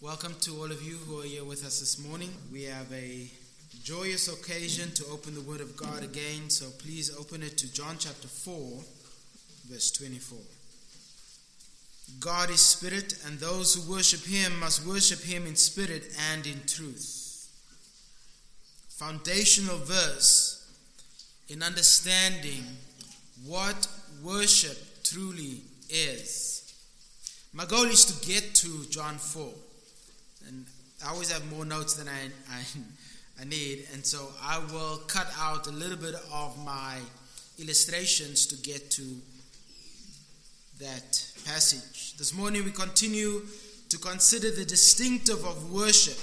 Welcome to all of you who are here with us this morning. We have a joyous occasion to open the Word of God again, so please open it to John chapter 4, verse 24. God is spirit, and those who worship Him must worship Him in spirit and in truth. Foundational verse in understanding what worship truly is. My goal is to get to John 4 and I always have more notes than I, I, I need, and so I will cut out a little bit of my illustrations to get to that passage. This morning we continue to consider the distinctive of worship.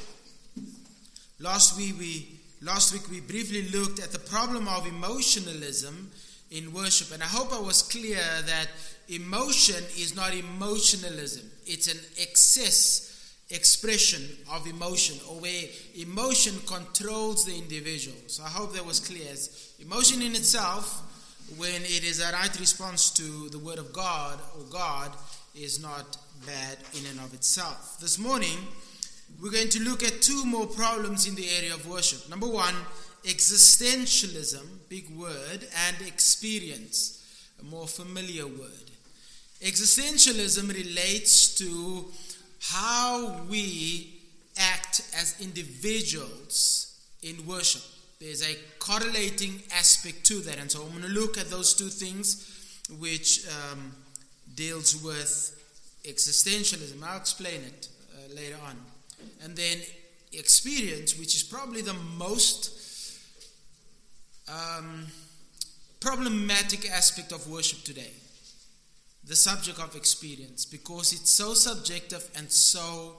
Last week we last week we briefly looked at the problem of emotionalism in worship, and I hope I was clear that emotion is not emotionalism. It's an excess expression of emotion or where emotion controls the individual. So I hope that was clear. emotion in itself, when it is a right response to the word of God or God, is not bad in and of itself. This morning, we're going to look at two more problems in the area of worship. Number one, existentialism, big word, and experience, a more familiar word. Existentialism relates to how we act as individuals in worship. There's a correlating aspect to that. And so I'm going to look at those two things which um, deals with existentialism. I'll explain it uh, later on. And then experience, which is probably the most um, problematic aspect of worship today the subject of experience because it's so subjective and so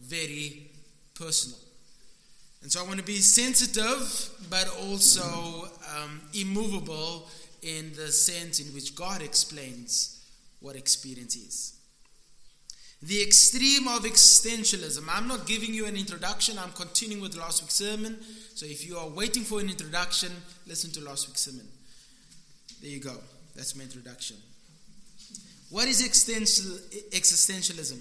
very personal. And so I want to be sensitive but also um, immovable in the sense in which God explains what experience is. The extreme of existentialism. I'm not giving you an introduction, I'm continuing with last week's sermon. So if you are waiting for an introduction, listen to last week's sermon. There you go. That's my introduction. What is existentialism?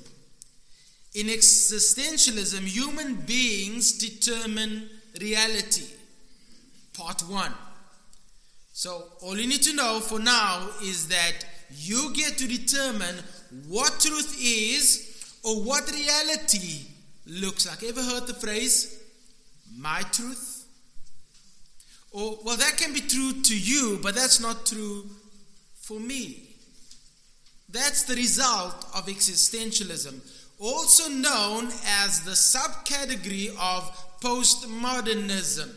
In existentialism, human beings determine reality. Part one. So, all you need to know for now is that you get to determine what truth is or what reality looks like. Ever heard the phrase, my truth? Or, well, that can be true to you, but that's not true for me. That's the result of existentialism, also known as the subcategory of postmodernism.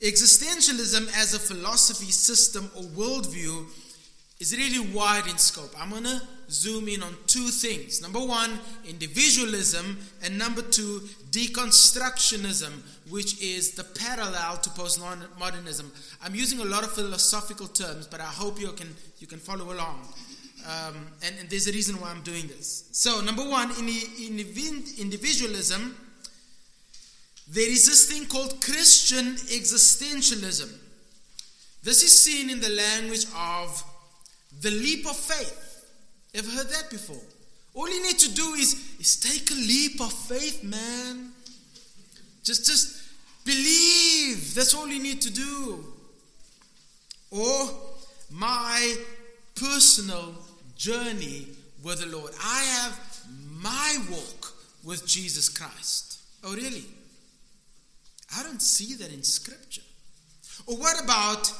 Existentialism as a philosophy, system, or worldview is really wide in scope. I'm going to zoom in on two things. Number one, individualism, and number two, deconstructionism, which is the parallel to postmodernism. I'm using a lot of philosophical terms, but I hope you can you can follow along. Um, and, and, there's a reason why I'm doing this. So, number one, in, in individualism, there is this thing called Christian existentialism. This is seen in the language of the leap of faith. Ever heard that before? All you need to do is, is take a leap of faith, man. Just, just believe. That's all you need to do. Or my personal journey with the Lord. I have my walk with Jesus Christ. Oh, really? I don't see that in Scripture. Or what about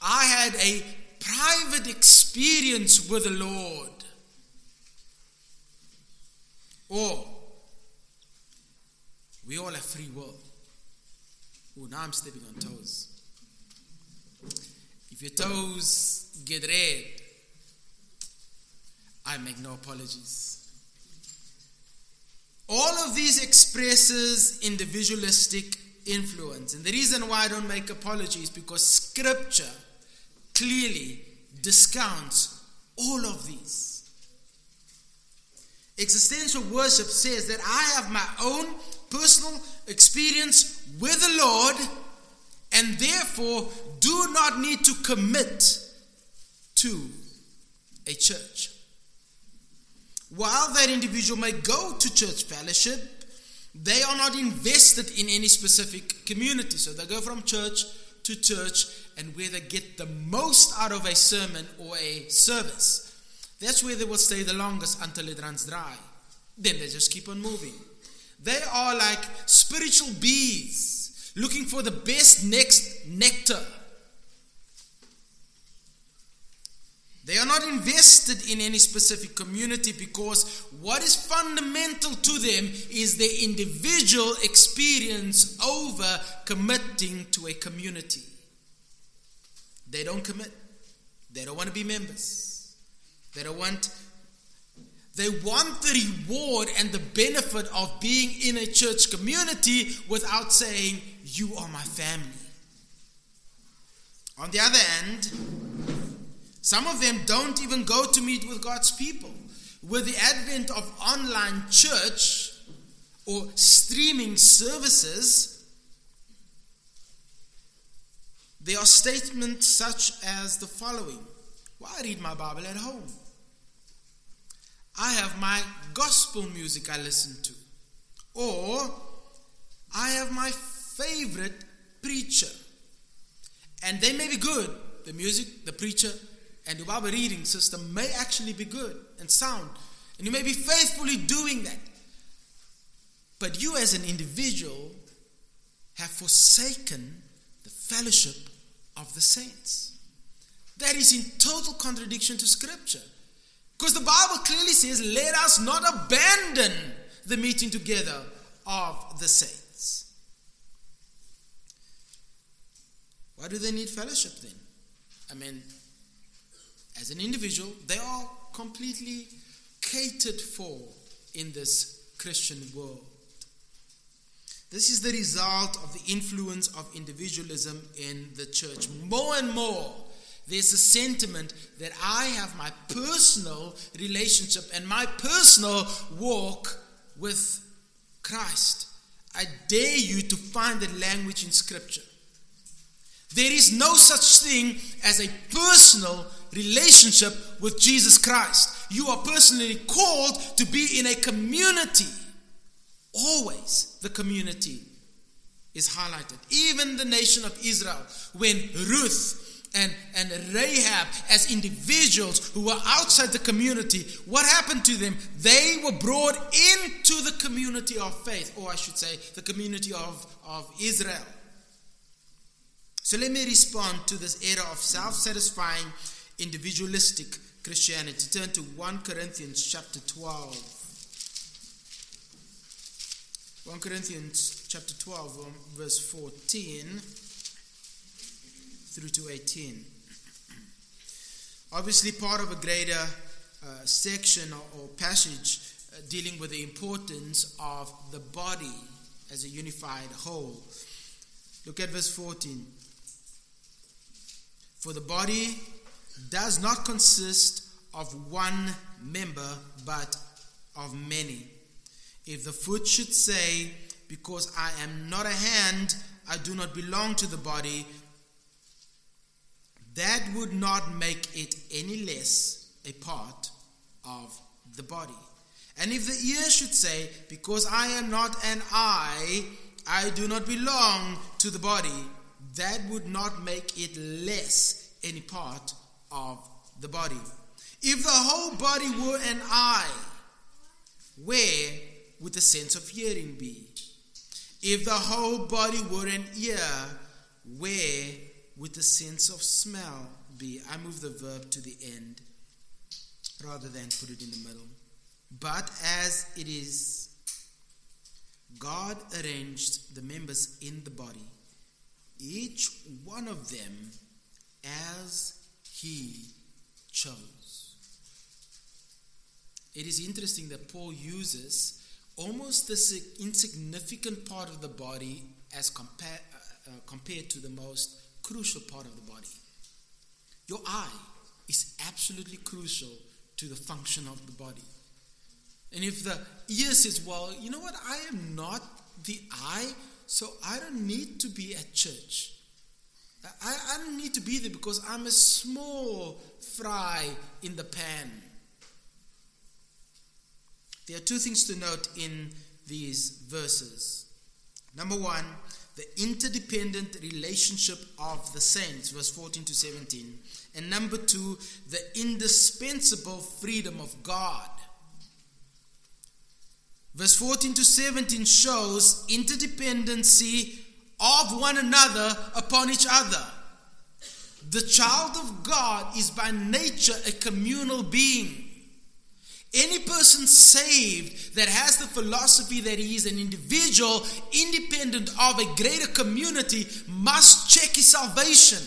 I had a private experience with the Lord? Or we all have free will. Oh, now I'm stepping on toes. If your toes get red, I make no apologies. All of these expresses individualistic influence. And the reason why I don't make apologies because scripture clearly discounts all of these. Existential worship says that I have my own personal experience with the Lord and therefore do not need to commit to a church. While that individual may go to church fellowship, they are not invested in any specific community. So they go from church to church and where they get the most out of a sermon or a service. That's where they will stay the longest until it runs dry. Then they just keep on moving. They are like spiritual bees looking for the best next nectar. They are not invested in any specific community because what is fundamental to them is their individual experience over committing to a community. They don't commit. They don't want to be members. They don't want they want the reward and the benefit of being in a church community without saying, You are my family. On the other hand, some of them don't even go to meet with God's people. With the advent of online church or streaming services, there are statements such as the following I read my Bible at home. I have my gospel music I listen to. Or I have my favorite preacher. And they may be good, the music, the preacher, and the Bible reading system may actually be good and sound. And you may be faithfully doing that. But you, as an individual, have forsaken the fellowship of the saints. That is in total contradiction to Scripture. Because the Bible clearly says, let us not abandon the meeting together of the saints. Why do they need fellowship then? I mean, as an individual, they are completely catered for in this Christian world. This is the result of the influence of individualism in the church. More and more, there's a sentiment that I have my personal relationship and my personal walk with Christ. I dare you to find that language in Scripture. There is no such thing as a personal relationship with Jesus Christ. You are personally called to be in a community. Always the community is highlighted. Even the nation of Israel, when Ruth and, and Rahab as individuals who were outside the community, what happened to them? They were brought into the community of faith, or I should say, the community of, of Israel. So let me respond to this era of self satisfying, individualistic Christianity. Turn to 1 Corinthians chapter 12. 1 Corinthians chapter 12, um, verse 14 through to 18. Obviously, part of a greater uh, section or, or passage uh, dealing with the importance of the body as a unified whole. Look at verse 14. For the body does not consist of one member, but of many. If the foot should say, Because I am not a hand, I do not belong to the body, that would not make it any less a part of the body. And if the ear should say, Because I am not an eye, I do not belong to the body, that would not make it less any part of the body. If the whole body were an eye, where would the sense of hearing be? If the whole body were an ear, where with the sense of smell be. I move the verb to the end rather than put it in the middle. But as it is, God arranged the members in the body, each one of them as He chose. It is interesting that Paul uses almost this insignificant part of the body as uh, uh compared to the most crucial part of the body. Your eye is absolutely crucial to the function of the body. And if the ear says, well, you know what, I am not the eye, so I don't need to be at church. I, I don't need to be there because I'm a small fry in the pan. There are two things to note in these verses. Number one, the interdependent relationship of the saints, verse 14 to 17. And number two, the indispensable freedom of God. Verse 14 to 17 shows interdependency of one another upon each other. The child of God is by nature a communal being. Any person saved that has the philosophy that he is an individual independent of a greater community must check his salvation.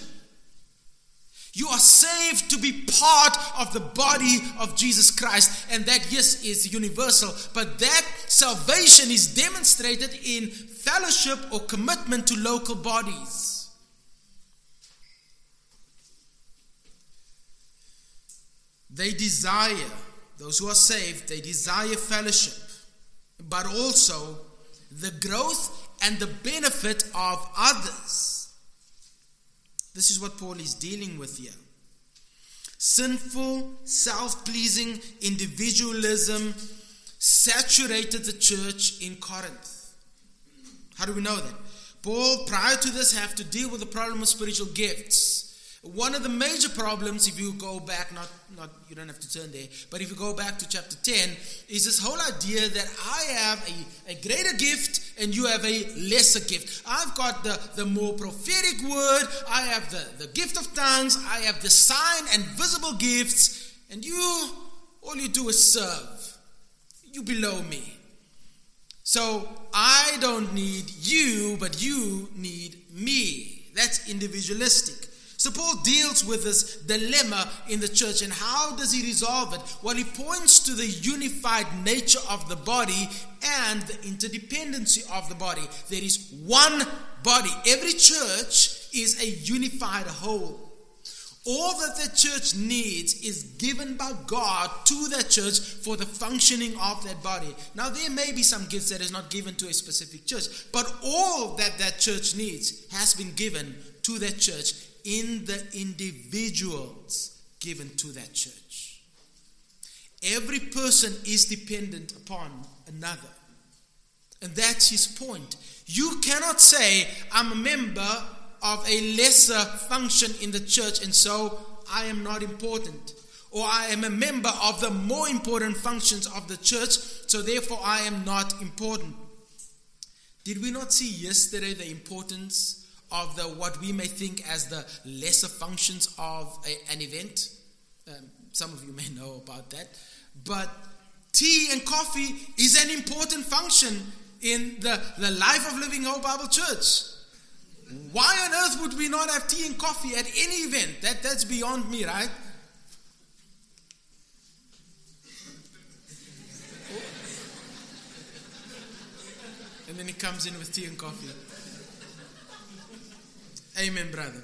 You are saved to be part of the body of Jesus Christ, and that, yes, is universal, but that salvation is demonstrated in fellowship or commitment to local bodies. They desire, those who are saved, they desire fellowship, but also the growth and the benefit of others. This is what Paul is dealing with here. Sinful, self pleasing individualism saturated the church in Corinth. How do we know that? Paul, prior to this, have to deal with the problem of spiritual gifts. One of the major problems, if you go back, not, not you don't have to turn there, but if you go back to chapter 10, is this whole idea that I have a, a greater gift and you have a lesser gift. I've got the, the more prophetic word, I have the, the gift of tongues, I have the sign and visible gifts, and you, all you do is serve. You below me. So I don't need you, but you need me. That's individualistic. So Paul deals with this dilemma in the church and how does he resolve it? Well, he points to the unified nature of the body and the interdependency of the body. There is one body. Every church is a unified whole. All that the church needs is given by God to the church for the functioning of that body. Now, there may be some gifts that is not given to a specific church, but all that that church needs has been given to that church in the individuals given to that church. Every person is dependent upon another. And that's his point. You cannot say, I'm a member of a lesser function in the church, and so I am not important. Or I am a member of the more important functions of the church, so therefore I am not important. Did we not see yesterday the importance of the what we may think as the lesser functions of a, an event. Um, some of you may know about that. But tea and coffee is an important function in the, the life of Living Hope Bible Church. Why on earth would we not have tea and coffee at any event? That, that's beyond me, right? And then he comes in with tea and coffee. Amen, brother.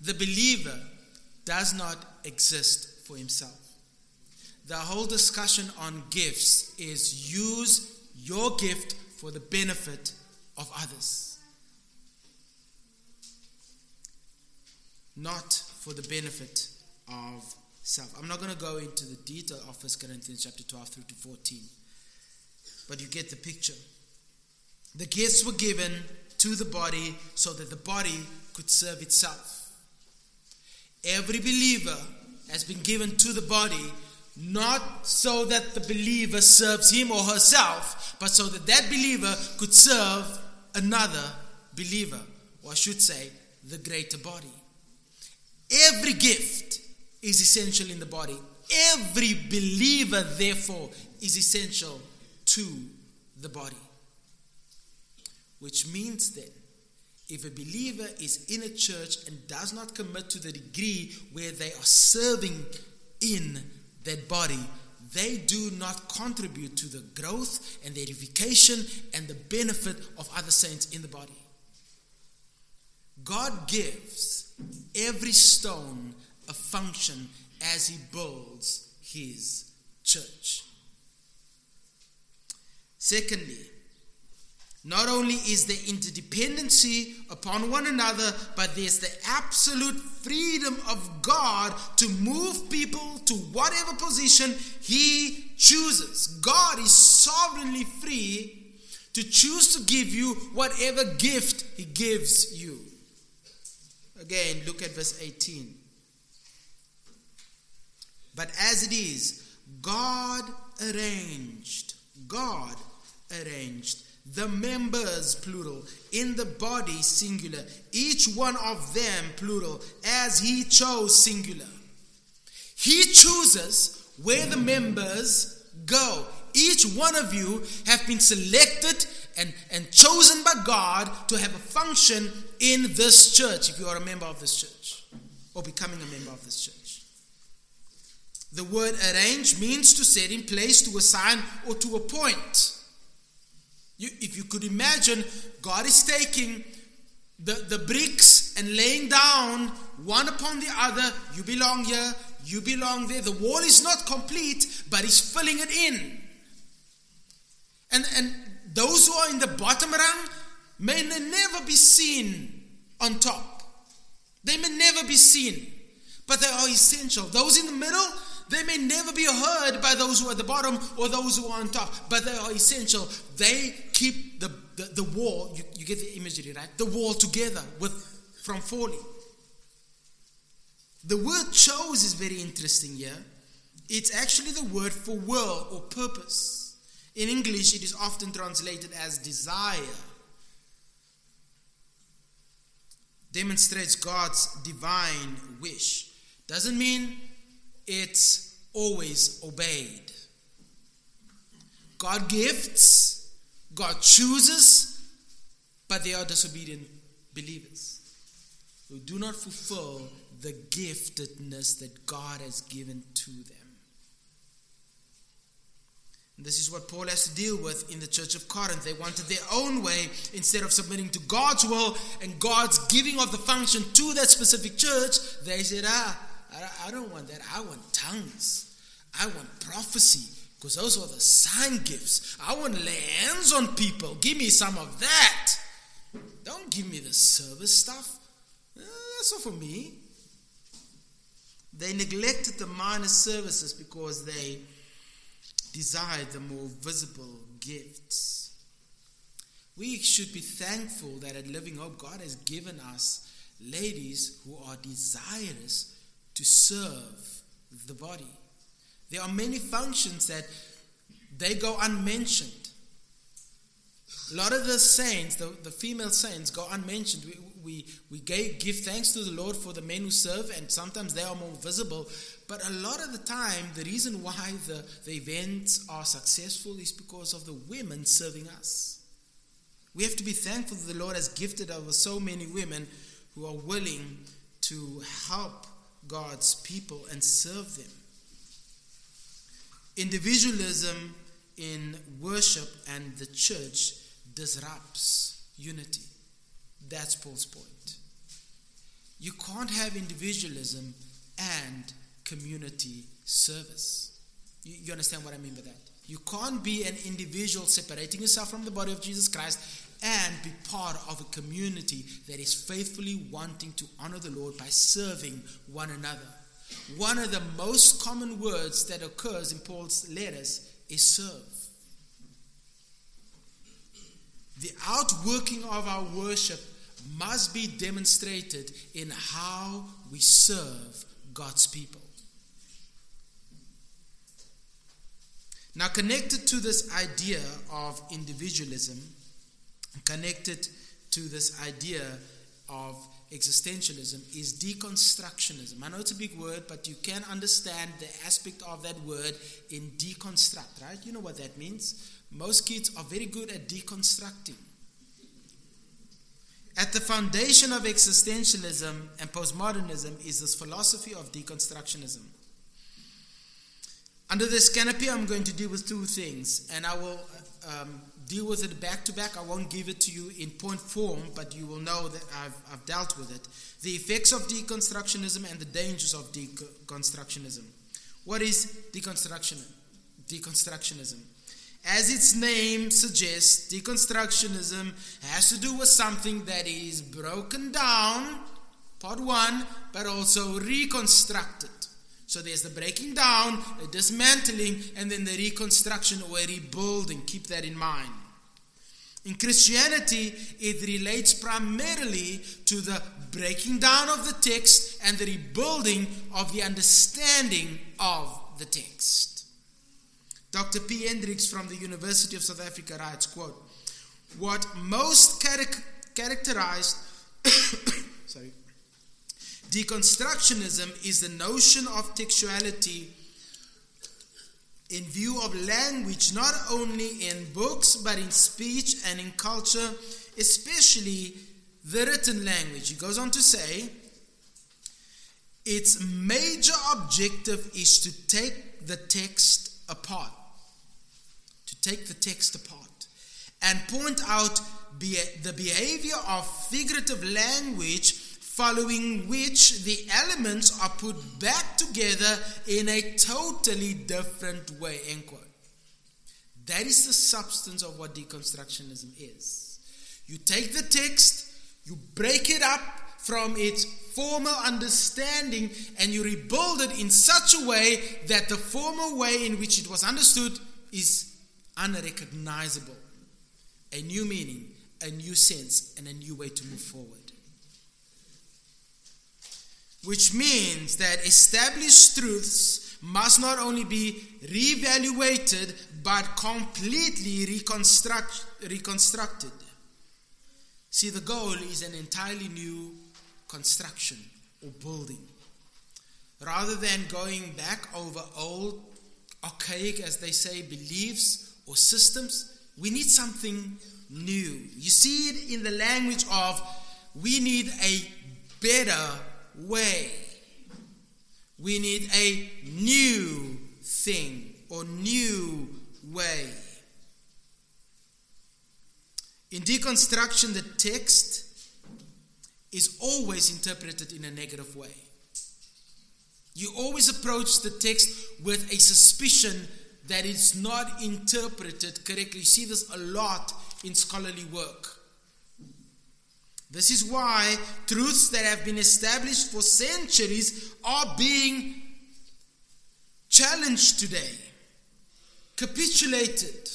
The believer does not exist for himself. The whole discussion on gifts is use your gift for the benefit of others, not for the benefit of self. I'm not going to go into the detail of 1 Corinthians chapter 12 through to 14. But you get the picture. The gifts were given to the body so that the body could serve itself. Every believer has been given to the body not so that the believer serves him or herself, but so that that believer could serve another believer, or I should say, the greater body. Every gift is essential in the body. Every believer, therefore, is essential to the body. Which means then, if a believer is in a church and does not commit to the degree where they are serving in that body, they do not contribute to the growth and the edification and the benefit of other saints in the body. God gives every stone a function as He builds His church. Secondly, Not only is there interdependency upon one another, but there's the absolute freedom of God to move people to whatever position He chooses. God is sovereignly free to choose to give you whatever gift He gives you. Again, look at verse 18. But as it is, God arranged, God arranged the members, plural, in the body, singular, each one of them, plural, as he chose, singular. He chooses where the members go. Each one of you have been selected and, and chosen by God to have a function in this church, if you are a member of this church, or becoming a member of this church. The word arrange means to set in place, to assign, or to appoint. You, if you could imagine, God is taking the, the bricks and laying down one upon the other. You belong here, you belong there. The wall is not complete, but He's filling it in. And, and those who are in the bottom rung may never be seen on top. They may never be seen, but they are essential. Those in the middle, they may never be heard by those who are at the bottom or those who are on top, but they are essential. They keep the, the, the wall, you, you get the imagery, right? The wall together with from falling. The word chose is very interesting here. It's actually the word for will or purpose. In English, it is often translated as desire. Demonstrates God's divine wish. Doesn't mean it's always obeyed. God gifts, God chooses, but they are disobedient believers who do not fulfill the giftedness that God has given to them. And this is what Paul has to deal with in the church of Corinth. They wanted their own way instead of submitting to God's will and God's giving of the function to that specific church. They said, ah, I, don't want that. I want tongues. I want prophecy because those are the sign gifts. I want to lay hands on people. Give me some of that. Don't give me the service stuff. Uh, that's not for me. They neglected the minor services because they desired the more visible gifts. We should be thankful that at Living Hope, God has given us ladies who are desirous to serve the body. There are many functions that they go unmentioned. A lot of the saints, the, the female saints, go unmentioned. We, we, we gave, give thanks to the Lord for the men who serve, and sometimes they are more visible. But a lot of the time, the reason why the, the events are successful is because of the women serving us. We have to be thankful that the Lord has gifted us with so many women who are willing to help God's people and serve them. Individualism in worship and the church disrupts unity. That's Paul's point. You can't have individualism and community service. You, you, understand what I mean by that? You can't be an individual separating yourself from the body of Jesus Christ and be part of a community that is faithfully wanting to honor the Lord by serving one another. One of the most common words that occurs in Paul's letters is serve. The outworking of our worship must be demonstrated in how we serve God's people. Now, connected to this idea of individualism, connected to this idea of existentialism is deconstructionism. I know it's a big word, but you can understand the aspect of that word in deconstruct, right? You know what that means. Most kids are very good at deconstructing. At the foundation of existentialism and postmodernism is this philosophy of deconstructionism. Under this canopy, I'm going to deal with two things, and I will um, deal with it back to back. I won't give it to you in point form, but you will know that I've, I've dealt with it. The effects of deconstructionism and the dangers of deconstructionism. What is deconstruction? Deconstructionism. As its name suggests, deconstructionism has to do with something that is broken down, part one, but also reconstructed. So there's the breaking down, the dismantling, and then the reconstruction or rebuilding. Keep that in mind. In Christianity, it relates primarily to the breaking down of the text and the rebuilding of the understanding of the text. Dr. P. Hendricks from the University of South Africa writes, quote, What most char- characterized deconstructionism is the notion of textuality in view of language not only in books but in speech and in culture, especially the written language. He goes on to say, its major objective is to take the text apart. To take the text apart and point out the behavior of figurative language following which the elements are put back together in a totally different way. End quote. That is the substance of what deconstructionism is. You take the text, you break it up from its formal understanding, and you rebuild it in such a way that the former way in which it was understood is unrecognizable. A new meaning, a new sense, and a new way to move forward which means that established truths must not only be reevaluated but completely reconstruct, reconstructed. See, the goal is an entirely new construction or building. Rather than going back over old, archaic, as they say, beliefs or systems, we need something new. You see it in the language of we need a better way. We need a new thing or new way. In deconstruction, the text is always interpreted in a negative way. You always approach the text with a suspicion that it's not interpreted correctly. You see this a lot in scholarly work. This is why truths that have been established for centuries are being challenged today, capitulated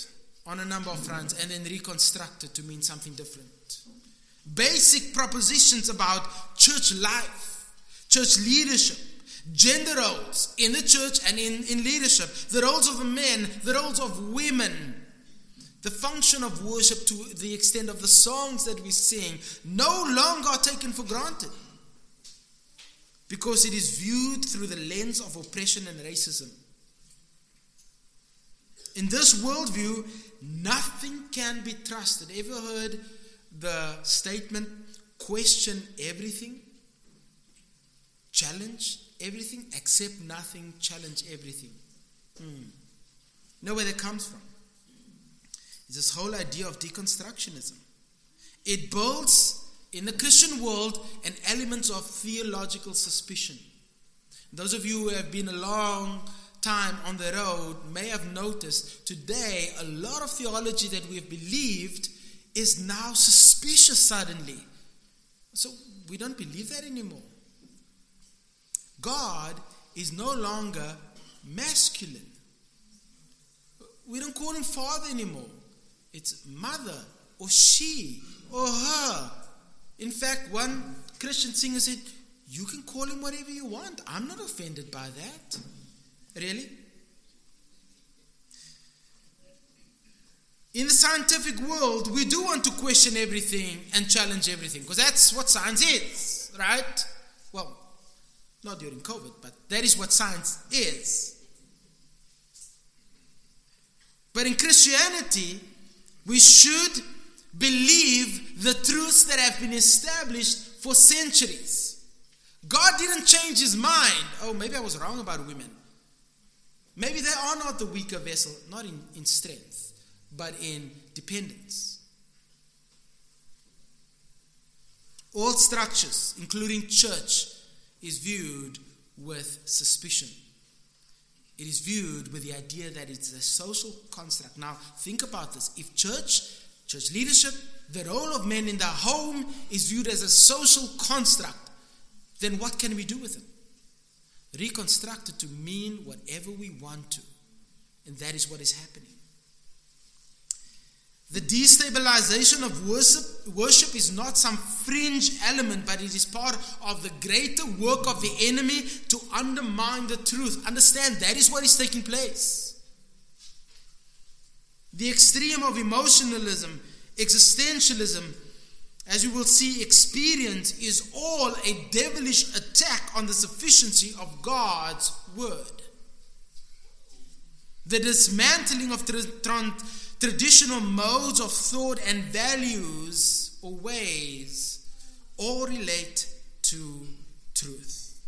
on a number of fronts, and then reconstructed to mean something different. Basic propositions about church life, church leadership, gender roles in the church and in, in leadership, the roles of men, the roles of women, the function of worship to the extent of the songs that we sing no longer are taken for granted because it is viewed through the lens of oppression and racism. In this worldview, nothing can be trusted. Ever heard the statement, question everything? Challenge everything, accept nothing, challenge everything. Hmm. Know where that comes from is this whole idea of deconstructionism. It builds in the Christian world an element of theological suspicion. Those of you who have been a long time on the road may have noticed today a lot of theology that we have believed is now suspicious suddenly. So we don't believe that anymore. God is no longer masculine. We don't call him father anymore. It's mother or she or her. In fact, one Christian singer said, You can call him whatever you want. I'm not offended by that. Really? In the scientific world, we do want to question everything and challenge everything because that's what science is, right? Well, not during COVID, but that is what science is. But in Christianity, we should believe the truths that have been established for centuries. God didn't change his mind. Oh, maybe I was wrong about women. Maybe they are not the weaker vessel, not in, in strength, but in dependence. All structures, including church, is viewed with suspicion. It is viewed with the idea that it's a social construct. Now, think about this. If church, church leadership, the role of men in the home is viewed as a social construct, then what can we do with it? Reconstruct it to mean whatever we want to. And that is what is happening. The destabilization of worship, worship is not some fringe element, but it is part of the greater work of the enemy to undermine the truth. Understand that is what is taking place. The extreme of emotionalism, existentialism, as you will see, experience is all a devilish attack on the sufficiency of God's word. The dismantling of tra- traditional modes of thought and values or ways all relate to truth.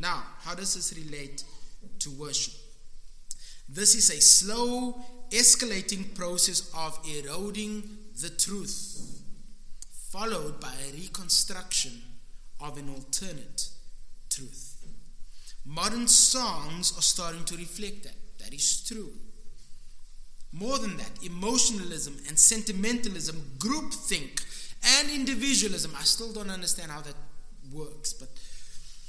Now, how does this relate to worship? This is a slow, escalating process of eroding the truth, followed by a reconstruction of an alternate truth. Modern songs are starting to reflect that. That is true. More than that, emotionalism and sentimentalism, groupthink, and individualism. I still don't understand how that works, but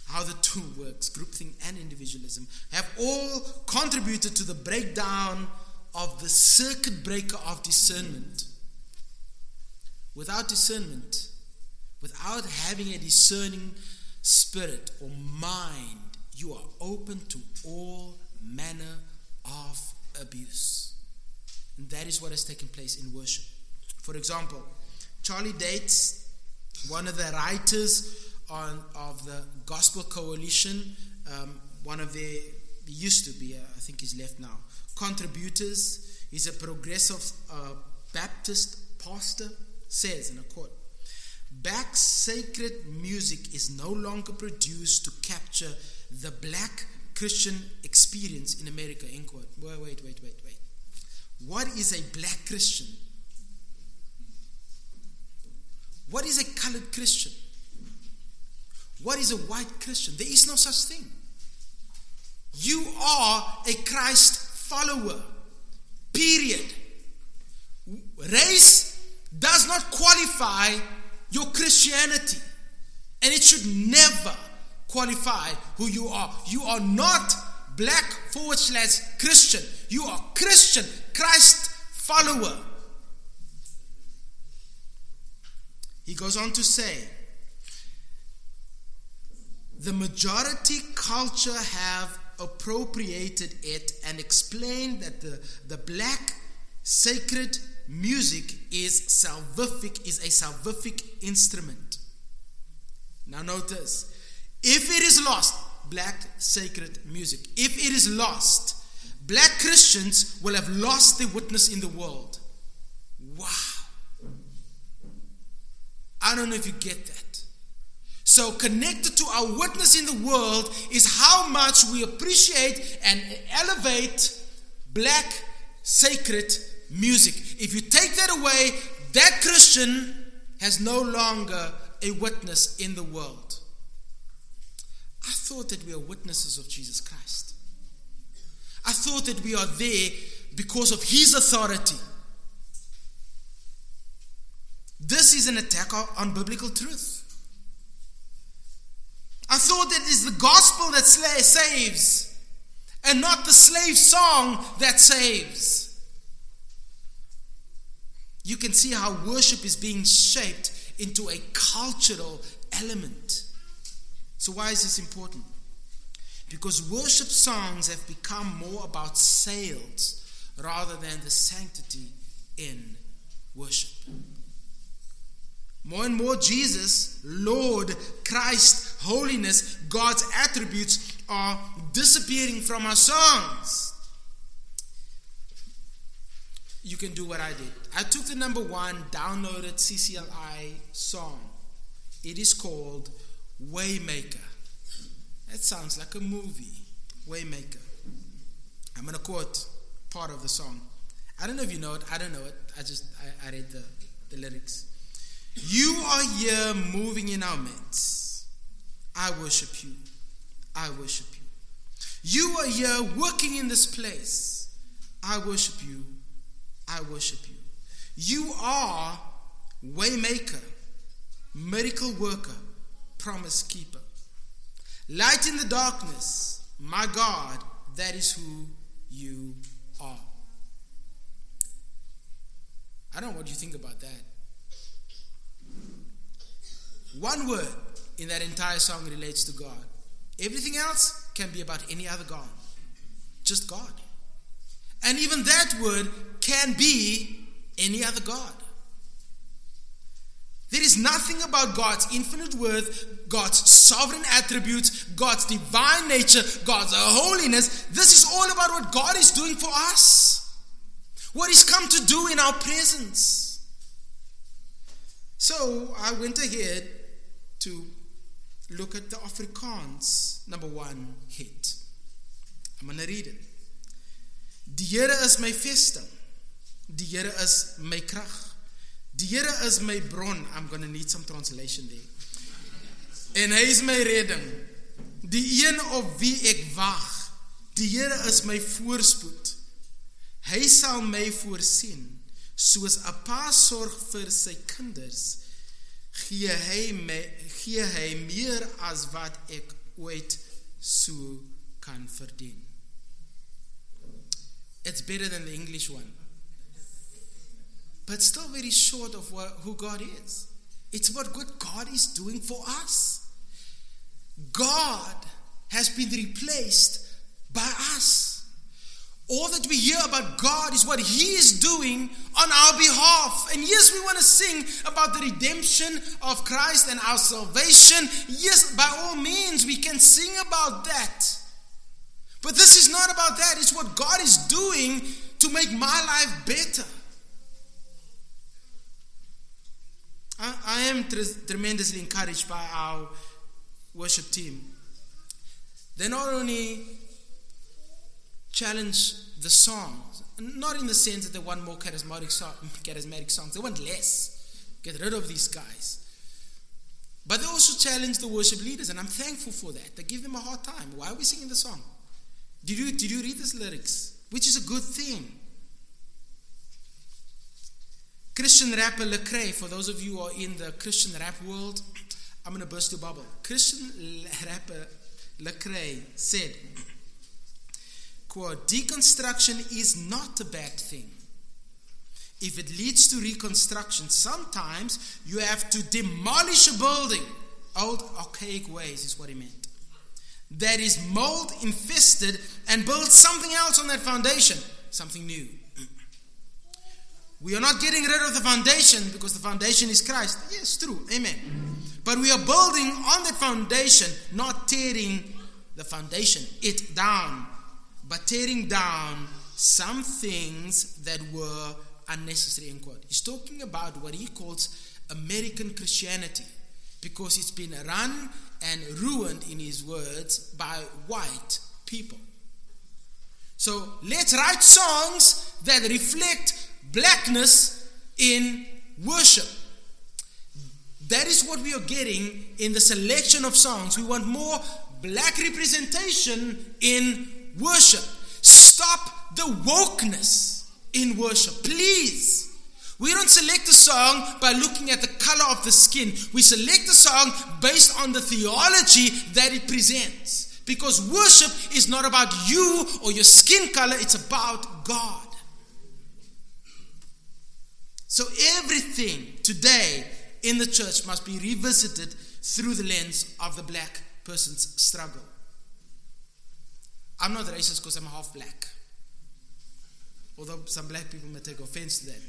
how the two works, groupthink and individualism, have all contributed to the breakdown of the circuit breaker of discernment. Without discernment, without having a discerning spirit or mind, you are open to all manner of abuse. That is what has taken place in worship. For example, Charlie Dates, one of the writers on, of the Gospel Coalition, um, one of the, he used to be, uh, I think he's left now, contributors, he's a progressive uh, Baptist pastor, says, in a quote, Black sacred music is no longer produced to capture the black Christian experience in America, end quote. Wait, wait, wait, wait, wait. What is a black Christian? What is a colored Christian? What is a white Christian? There is no such thing. You are a Christ follower. Period. Race does not qualify your Christianity. And it should never qualify who you are. You are not black forward slash Christian. You are Christian, Christ follower. He goes on to say, the majority culture have appropriated it and explained that the, the black sacred music is salvific, is a salvific instrument. Now notice, if it is lost, black sacred music, if it is lost, black Christians will have lost their witness in the world. Wow. I don't know if you get that. So, connected to our witness in the world is how much we appreciate and elevate black sacred music. If you take that away, that Christian has no longer a witness in the world. I thought that we are witnesses of Jesus Christ. I thought that we are there because of His authority. This is an attack on biblical truth. I thought that it is the gospel that saves and not the slave song that saves. You can see how worship is being shaped into a cultural element. So, why is this important? Because worship songs have become more about sales rather than the sanctity in worship. More and more, Jesus, Lord, Christ, holiness, God's attributes are disappearing from our songs. You can do what I did. I took the number one downloaded CCLI song. It is called Waymaker. That sounds like a movie. Waymaker. I'm going to quote part of the song. I don't know if you know it. I don't know it. I just, I, I read the, the lyrics. You are here moving in our midst. I worship you. I worship you. You are here working in this place. I worship you. I worship you. You are waymaker, miracle worker, promise keeper. Light in the darkness, my God, that is who you are. I don't know what you think about that. One word in that entire song relates to God. Everything else can be about any other God, just God. And even that word can be any other God. There is nothing about God's infinite worth, God's sovereign attributes, God's divine nature, God's holiness. This is all about what God is doing for us, what He's come to do in our presence. So I went ahead to look at the Afrikaans number one hit. I'm going to read it. Die Here is my vesting. Die Here is my krag. Die Here is my bron. I'm going to need some translation there. En hy is my redding. Die een op wie ek wag. Die Here is my voorspoed. Hy sal my voorsien soos 'n pa sorg vir sy kinders. Gee hy my gee hy meer as wat ek ooit so kan verdien. It's better than the English one. But still very short of what, who God is. It's what good God is doing for us. God has been replaced by us. All that we hear about God is what He is doing on our behalf. And yes, we want to sing about the redemption of Christ and our salvation. Yes, by all means, we can sing about that. But this is not about that. It's what God is doing to make my life better. I, I am tremendously encouraged by our worship team. They not only challenge the songs, not in the sense that they want more charismatic, charismatic songs, they want less. Get rid of these guys. But they also challenge the worship leaders, and I'm thankful for that. They give them a hard time. Why are we singing the song? Did you, did you read these lyrics? Which is a good thing. Christian rapper Lecrae, for those of you who are in the Christian rap world, I'm going to burst your bubble. Christian rapper Lecrae said, quote, deconstruction is not a bad thing. If it leads to reconstruction, sometimes you have to demolish a building. Old archaic ways is what he meant that is mold infested and build something else on that foundation, something new. We are not getting rid of the foundation because the foundation is Christ. Yes, true. Amen. But we are building on the foundation, not tearing the foundation, it down, but tearing down some things that were unnecessary. In quote. He's talking about what he calls American Christianity because it's been run and ruined, in his words, by white people. So let's write songs that reflect blackness in worship. That is what we are getting in the selection of songs. We want more black representation in worship. Stop the wokeness in worship, please. We don't select a song by looking at the color of the skin. We select a song based on the theology that it presents. Because worship is not about you or your skin color, it's about God. So everything today in the church must be revisited through the lens of the black person's struggle. I'm not racist because I'm half black. Although some black people may take offense to that.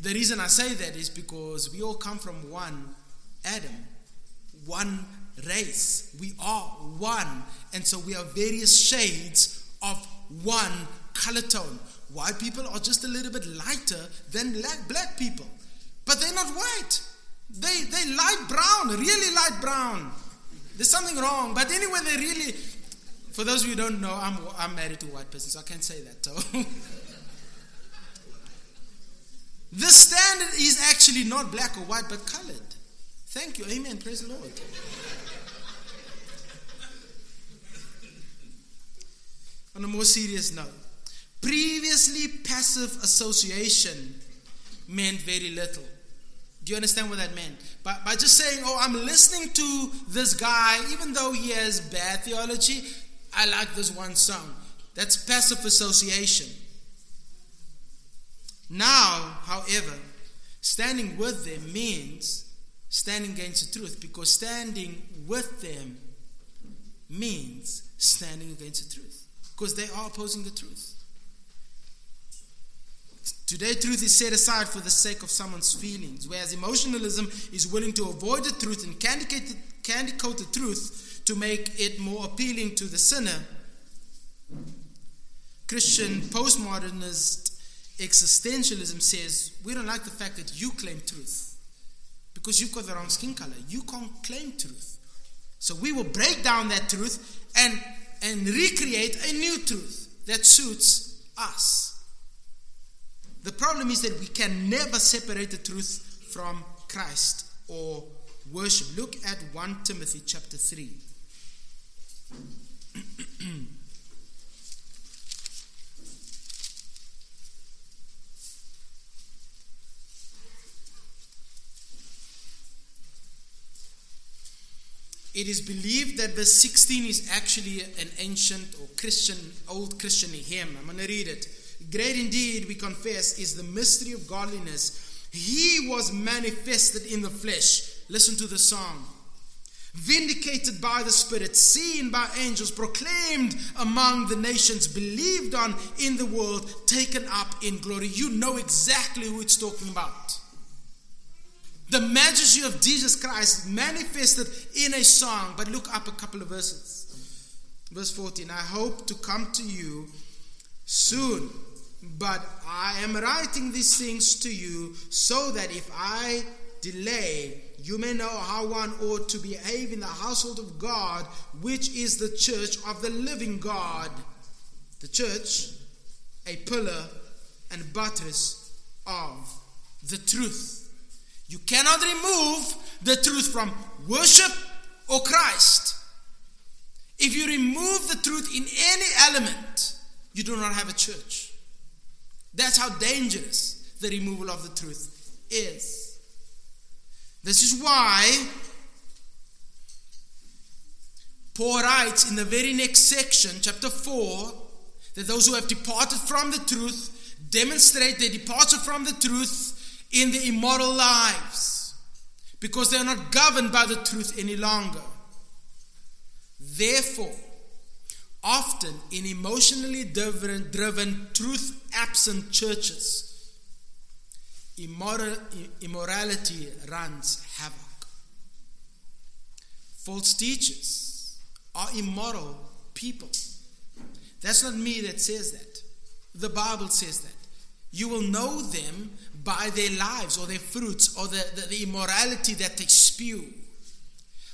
The reason I say that is because we all come from one Adam, one race. We are one. And so we are various shades of one color tone. White people are just a little bit lighter than black, people. But they're not white. They, they light brown, really light brown. There's something wrong. But anyway, they really, for those of you who don't know, I'm, I'm married to a white person, so I can't say that. So. The standard is actually not black or white, but colored. Thank you. Amen. Praise the Lord. on a more serious note, previously passive association meant very little. Do you understand what that meant? By, by just saying, oh, I'm listening to this guy, even though he has bad theology, I like this one song. That's passive association. Now, however, standing with them means standing against the truth because standing with them means standing against the truth because they are opposing the truth. Today, truth is set aside for the sake of someone's feelings, whereas emotionalism is willing to avoid the truth and candy coat the truth to make it more appealing to the sinner. Christian postmodernist existentialism says we don't like the fact that you claim truth because you've got the wrong skin color. You can't claim truth. So we will break down that truth and, and recreate a new truth that suits us. The problem is that we can never separate the truth from Christ or worship. Look at 1 Timothy chapter 3. It is believed that verse 16 is actually an ancient or Christian, old Christian hymn. I'm going to read it. Great indeed, we confess, is the mystery of godliness. He was manifested in the flesh. Listen to the song. Vindicated by the Spirit, seen by angels, proclaimed among the nations, believed on in the world, taken up in glory. You know exactly who it's talking about. The majesty of Jesus Christ manifested in a song. But look up a couple of verses. Verse 14 I hope to come to you soon but I am writing these things to you so that if I delay, you may know how one ought to behave in the household of God, which is the church of the living God. The church, a pillar and buttress of the truth. You cannot remove the truth from worship or Christ. If you remove the truth in any element, you do not have a church. That's how dangerous the removal of the truth is. This is why Paul writes in the very next section, chapter 4, that those who have departed from the truth demonstrate their departure from the truth in their immoral lives because they are not governed by the truth any longer. Therefore, often in emotionally driven, driven truth absent churches, immoral, immorality runs havoc. False teachers are immoral people. That's not me that says that. The Bible says that. You will know them by their lives or their fruits or the, the, the immorality that they spew.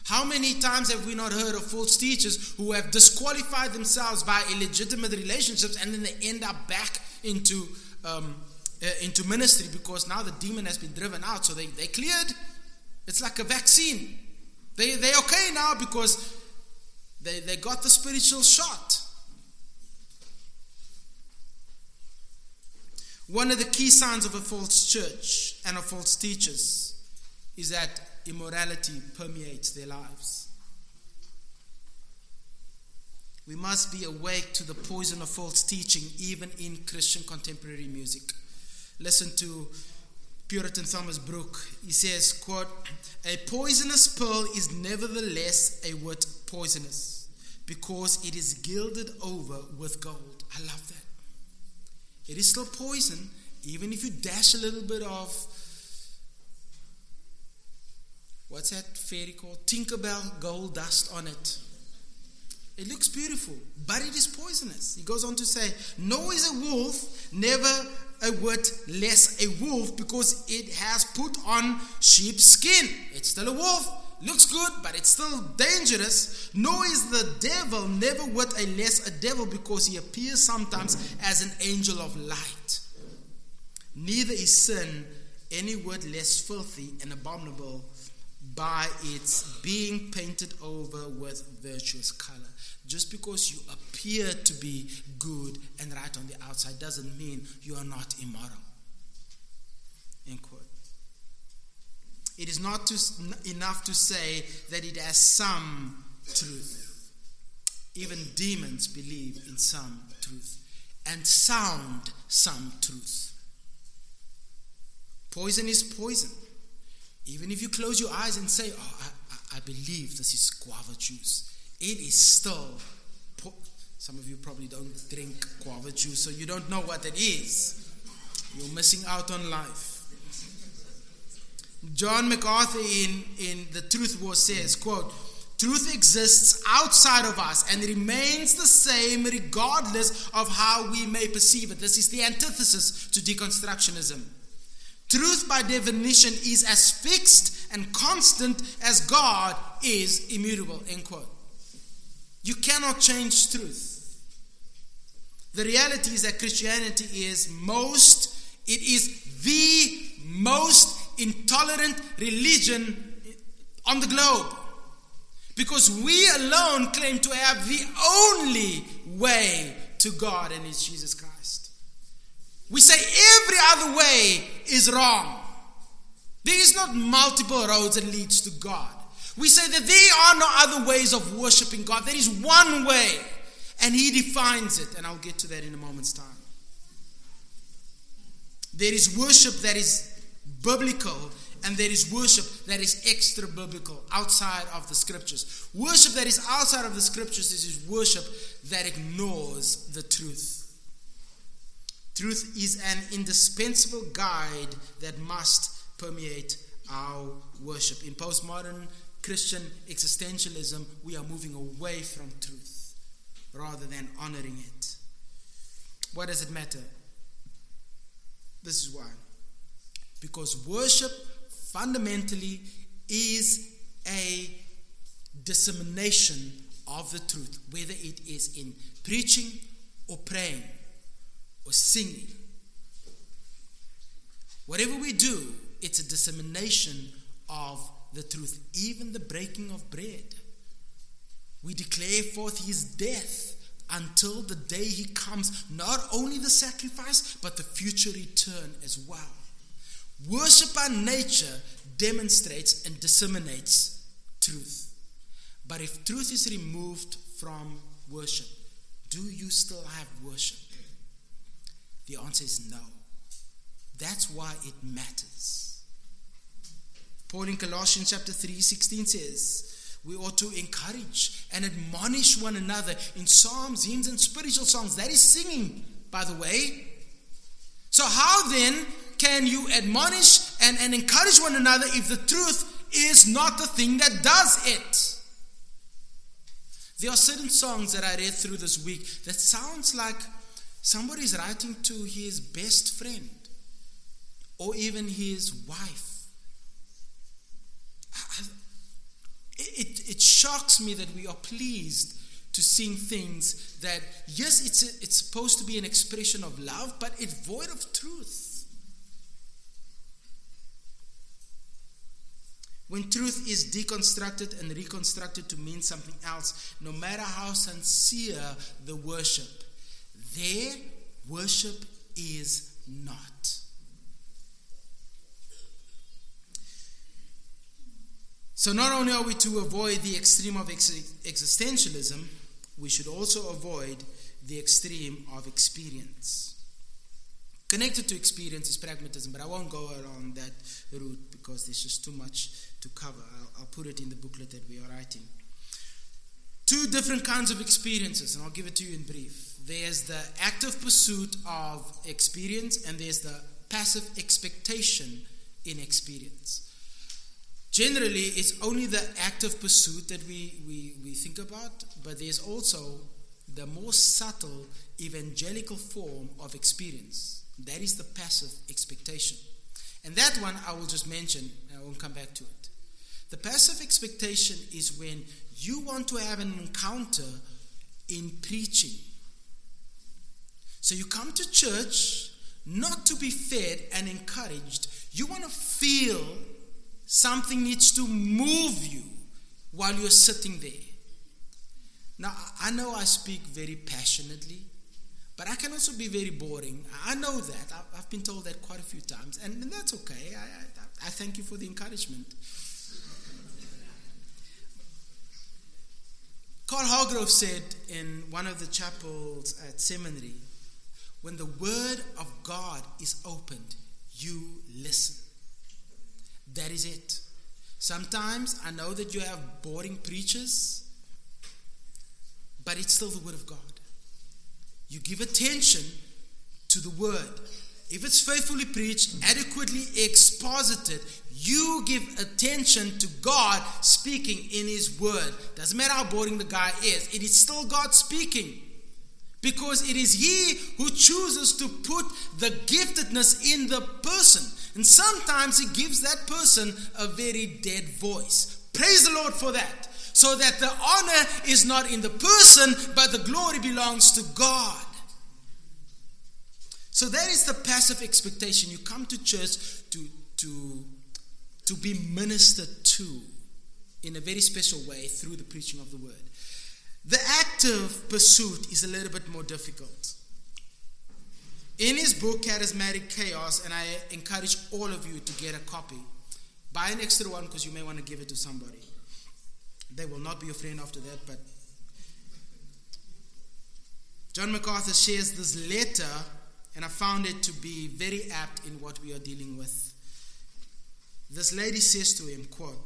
How many times have we not heard of false teachers who have disqualified themselves by illegitimate relationships and then they end up back into, um, uh, into ministry because now the demon has been driven out, so they, they cleared. It's like a vaccine. They, they're okay now because they, they got the spiritual shot. One of the key signs of a false church and of false teachers is that immorality permeates their lives. We must be awake to the poison of false teaching, even in Christian contemporary music. Listen to Puritan Thomas Brooks. He says, quote, A poisonous pearl is nevertheless a wit poisonous, because it is gilded over with gold. I love that. It is still poison, even if you dash a little bit of what's that fairy called? Tinkerbell gold dust on it. It looks beautiful, but it is poisonous. He goes on to say, No is a wolf never a whit less a wolf because it has put on sheep's skin. It's still a wolf. Looks good, but it's still dangerous. Nor is the devil never whit a less a devil because he appears sometimes as an angel of light. Neither is sin any word less filthy and abominable by its being painted over with virtuous color. Just because you appear to be good and right on the outside doesn't mean you are not immoral. End quote. It is not to, enough to say that it has some truth. Even demons believe in some truth and sound some truth. Poison is poison. Even if you close your eyes and say, Oh, I, I believe this is guava juice, it is still. Po- Some of you probably don't drink guava juice, so you don't know what it is. You're missing out on life. John MacArthur in, in The Truth War says, quote, Truth exists outside of us and remains the same regardless of how we may perceive it. This is the antithesis to deconstructionism. Truth, by definition, is as fixed and constant as God is immutable. End quote. You cannot change truth. The reality is that Christianity is most, it is the most intolerant religion on the globe. Because we alone claim to have the only way to God, and it's Jesus Christ. We say every other way is wrong. There is not multiple roads that leads to God. We say that there are no other ways of worshiping God. There is one way, and He defines it, and I'll get to that in a moment's time. There is worship that is biblical, and there is worship that is extra biblical, outside of the scriptures. Worship that is outside of the scriptures is worship that ignores the truth. Truth is an indispensable guide that must permeate our worship. In postmodern Christian existentialism, we are moving away from truth rather than honoring it. Why does it matter? This is why. Because worship fundamentally is a dissemination of the truth, whether it is in preaching or praying singing. Whatever we do, it's a dissemination of the truth, even the breaking of bread. We declare forth his death until the day he comes, not only the sacrifice, but the future return as well. Worship by nature demonstrates and disseminates truth. But if truth is removed from worship, do you still have worship? The answer is no. That's why it matters. Paul in Colossians chapter 3 16 says, We ought to encourage and admonish one another in psalms, hymns, and spiritual songs. That is singing, by the way. So, how then can you admonish and, and encourage one another if the truth is not the thing that does it? There are certain songs that I read through this week that sounds like somebody's writing to his best friend or even his wife. It, it shocks me that we are pleased to sing things that, yes, it's, a, it's supposed to be an expression of love, but it's void of truth. When truth is deconstructed and reconstructed to mean something else, no matter how sincere the worship, their worship is not. So, not only are we to avoid the extreme of ex- existentialism, we should also avoid the extreme of experience. Connected to experience is pragmatism, but I won't go along that route because there's just too much to cover. I'll, I'll put it in the booklet that we are writing. Two different kinds of experiences, and I'll give it to you in brief. There's the active pursuit of experience, and there's the passive expectation in experience. Generally, it's only the active pursuit that we, we, we think about, but there's also the more subtle evangelical form of experience. That is the passive expectation. And that one I will just mention, and I won't come back to it. The passive expectation is when you want to have an encounter in preaching. So you come to church not to be fed and encouraged, you want to feel something needs to move you while you're sitting there. Now, I know I speak very passionately, but I can also be very boring. I know that. I've been told that quite a few times, and that's okay. I, I, I thank you for the encouragement. Carl Hargrove said in one of the chapels at seminary when the word of God is opened, you listen. That is it. Sometimes I know that you have boring preachers, but it's still the word of God. You give attention to the word. If it's faithfully preached, adequately exposited, you give attention to God speaking in His Word. Doesn't matter how boring the guy is, it is still God speaking. Because it is He who chooses to put the giftedness in the person. And sometimes He gives that person a very dead voice. Praise the Lord for that. So that the honor is not in the person, but the glory belongs to God. So that is the passive expectation. You come to church to, to, to be ministered to in a very special way through the preaching of the word. The active pursuit is a little bit more difficult. In his book, Charismatic Chaos, and I encourage all of you to get a copy, buy an extra one because you may want to give it to somebody. They will not be your friend after that, but John MacArthur shares this letter, and I found it to be very apt in what we are dealing with. This lady says to him, quote,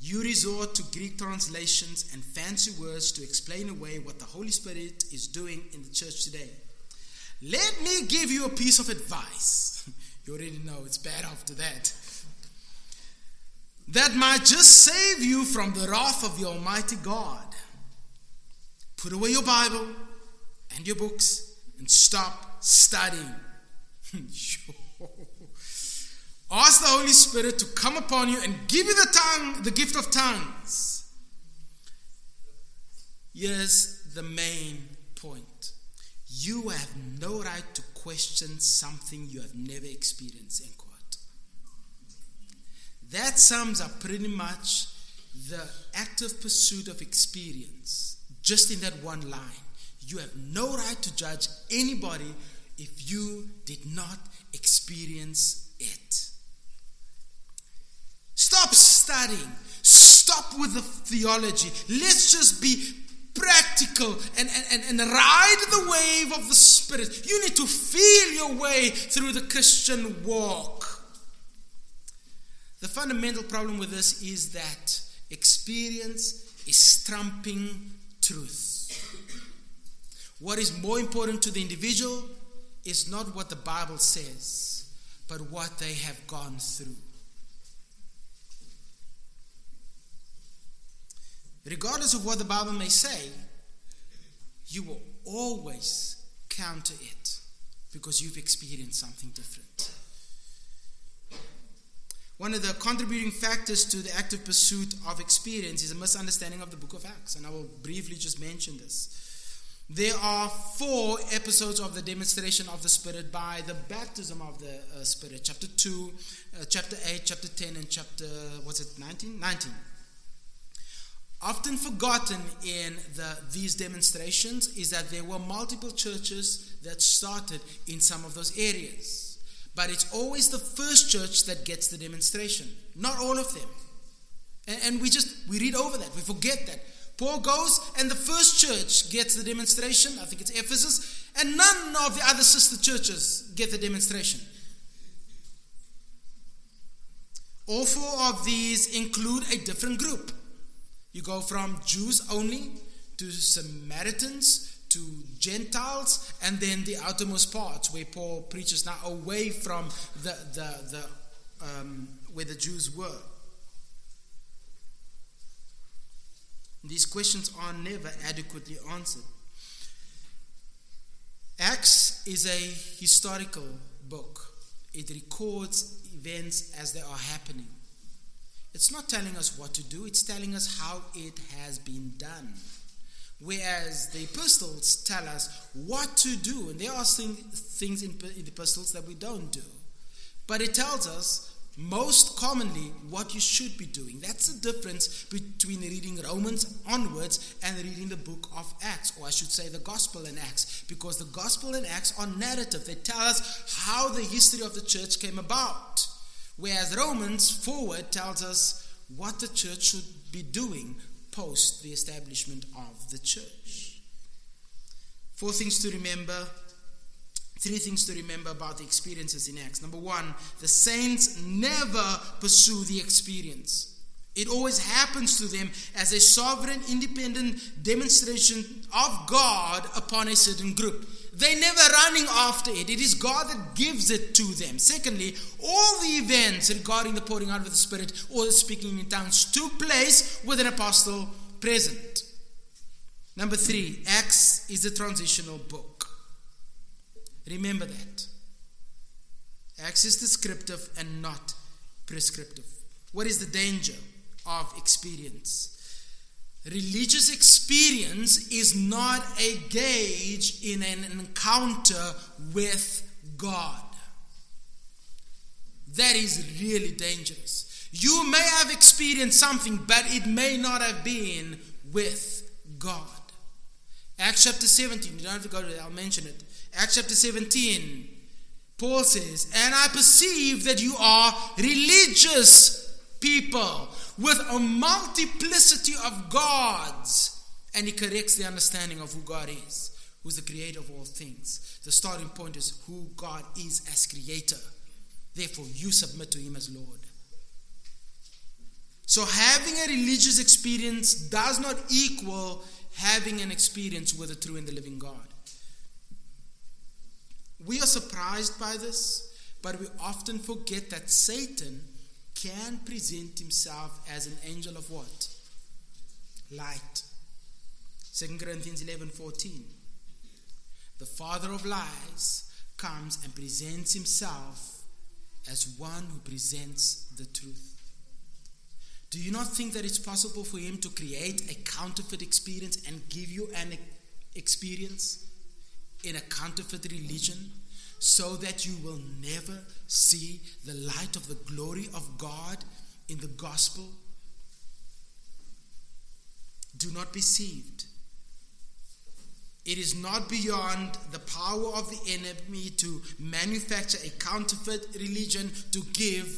you resort to Greek translations and fancy words to explain away what the Holy Spirit is doing in the church today. Let me give you a piece of advice. you already know it's bad after that. That might just save you from the wrath of the Almighty God. Put away your Bible and your books and stop studying. Ask the Holy Spirit to come upon you and give you the tongue, the gift of tongues. Here's the main point. You have no right to question something you have never experienced, in quote. That sums up pretty much the active pursuit of experience, just in that one line. You have no right to judge anybody if you did not experience it. Stop studying. Stop with the theology. Let's just be practical and, and, and ride the wave of the Spirit. You need to feel your way through the Christian walk. The fundamental problem with this is that experience is trumping truth. What is more important to the individual is not what the Bible says, but what they have gone through. Regardless of what the Bible may say, you will always counter it because you've experienced something different. One of the contributing factors to the active pursuit of experience is a misunderstanding of the book of Acts, and I will briefly just mention this. There are four episodes of the demonstration of the Spirit by the baptism of the uh, Spirit chapter 2, uh, chapter 8, chapter 10, and chapter, what's it, 19? 19 often forgotten in the, these demonstrations is that there were multiple churches that started in some of those areas. But it's always the first church that gets the demonstration, not all of them. And, and we just, we read over that, we forget that. Paul goes and the first church gets the demonstration, I think it's Ephesus, and none of the other sister churches get the demonstration. All four of these include a different group. You go from Jews only to Samaritans to Gentiles, and then the outermost parts where Paul preaches now away from the, the, the um, where the Jews were. These questions are never adequately answered. Acts is a historical book. It records events as they are happening. It's not telling us what to do, it's telling us how it has been done. Whereas the epistles tell us what to do, and there are things in the epistles that we don't do. But it tells us most commonly what you should be doing. That's the difference between reading Romans onwards and reading the book of Acts, or I should say the Gospel and Acts, because the Gospel and Acts are narrative. They tell us how the history of the church came about, whereas Romans forward tells us what the church should be doing post the establishment of the church. Four things to remember Three things to remember about the experiences in Acts. Number one, the saints never pursue the experience. It always happens to them as a sovereign, independent demonstration of God upon a certain group. They're never running after it. It is God that gives it to them. Secondly, all the events regarding the pouring out of the Spirit or the speaking in tongues took place with an apostle present. Number three, Acts is a transitional book. Remember that. Acts is descriptive and not prescriptive. What is the danger of experience? Religious experience is not a gauge in an encounter with God. That is really dangerous. You may have experienced something, but it may not have been with God. Acts chapter 17, you don't have to go to it, I'll mention it. Acts chapter 17, Paul says, And I perceive that you are religious people with a multiplicity of gods. And he corrects the understanding of who God is, who's the creator of all things. The starting point is who God is as creator. Therefore, you submit to him as Lord. So, having a religious experience does not equal having an experience with the true and the living God. We are surprised by this, but we often forget that Satan can present himself as an angel of what? Light. 2 Corinthians 11 14. The father of lies comes and presents himself as one who presents the truth. Do you not think that it's possible for him to create a counterfeit experience and give you an experience? in a counterfeit religion so that you will never see the light of the glory of God in the gospel? Do not be deceived. It is not beyond the power of the enemy to manufacture a counterfeit religion to give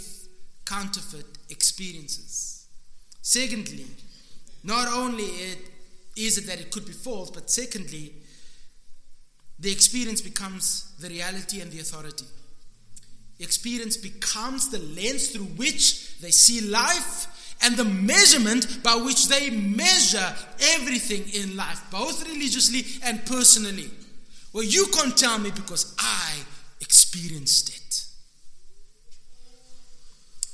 counterfeit experiences. Secondly, not only it, is it that it could be false, but secondly, the experience becomes the reality and the authority. Experience becomes the lens through which they see life and the measurement by which they measure everything in life, both religiously and personally. Well, you can't tell me because I experienced it.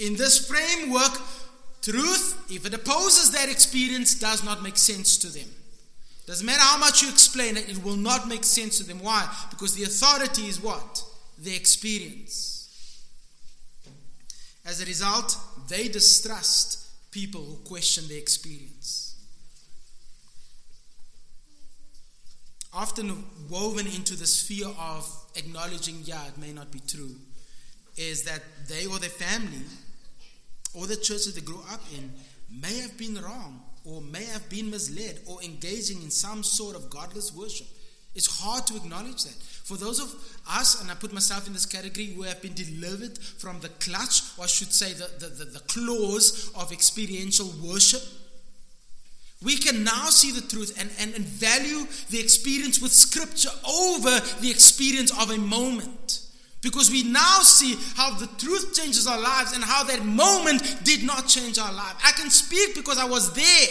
In this framework, truth, if it opposes that experience, does not make sense to them. Doesn't matter how much you explain it, it will not make sense to them. Why? Because the authority is what? The experience. As a result, they distrust people who question their experience. Often woven into this fear of acknowledging, yeah, it may not be true, is that they or their family or the churches they grew up in may have been wrong or may have been misled or engaging in some sort of godless worship. It's hard to acknowledge that. For those of us, and I put myself in this category, who have been delivered from the clutch, or I should say the, the, the, the claws of experiential worship, we can now see the truth and, and, and value the experience with Scripture over the experience of a moment. Because we now see how the truth changes our lives and how that moment did not change our life. I can speak because I was there.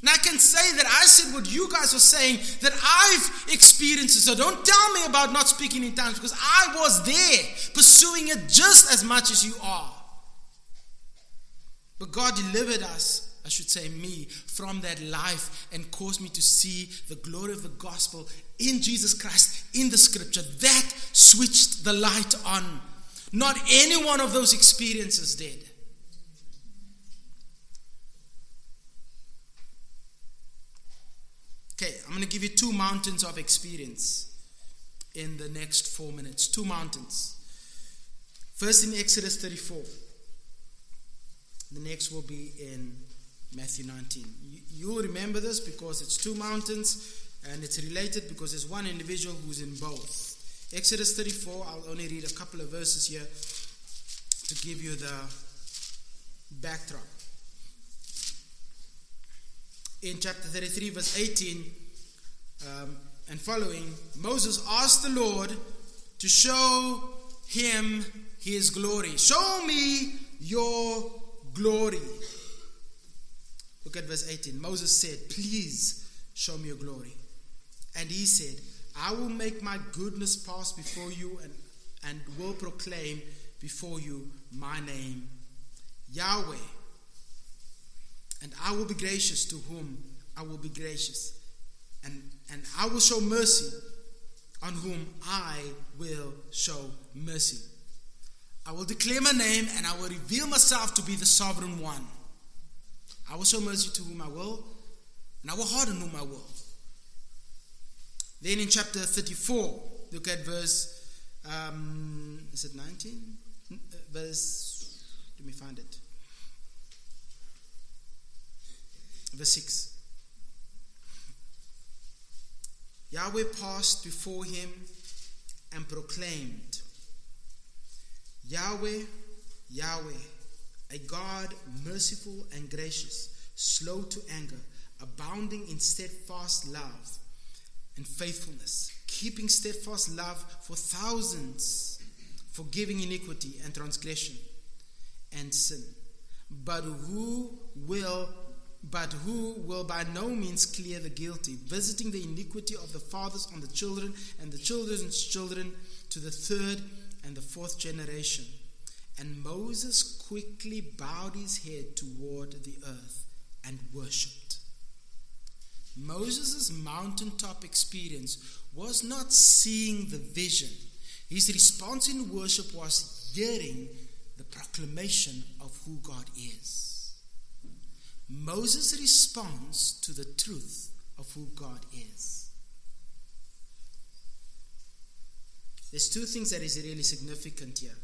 And I can say that I said what you guys were saying, that I've experienced it. So don't tell me about not speaking in tongues because I was there pursuing it just as much as you are. But God delivered us I should say me, from that life and caused me to see the glory of the gospel in Jesus Christ, in the scripture. That switched the light on. Not any one of those experiences did. Okay, I'm going to give you two mountains of experience in the next four minutes. Two mountains. First in Exodus 34. The next will be in Matthew 19. You, will remember this because it's two mountains and it's related because there's one individual who's in both. Exodus 34, I'll only read a couple of verses here to give you the backdrop. In chapter 33, verse 18 um, and following, Moses asked the Lord to show him his glory. Show me your glory. Look at verse 18. Moses said, Please show me your glory. And he said, I will make my goodness pass before you and, and will proclaim before you my name, Yahweh. And I will be gracious to whom I will be gracious. And, and I will show mercy on whom I will show mercy. I will declare my name and I will reveal myself to be the sovereign one. I will show mercy to whom I will, and I will harden whom I will. Then in chapter 34, look at verse, um, is it 19? Uh, verse, let me find it. Verse 6. Yahweh passed before him and proclaimed, Yahweh, Yahweh, a God merciful and gracious, slow to anger, abounding in steadfast love and faithfulness, keeping steadfast love for thousands, forgiving iniquity and transgression and sin. But who will but who will by no means clear the guilty, visiting the iniquity of the fathers on the children and the children's children to the third and the fourth generation. And Moses quickly bowed his head toward the earth and worshipped. Moses' mountaintop experience was not seeing the vision. His response in worship was hearing the proclamation of who God is. Moses' response to the truth of who God is. There's two things that is really significant here.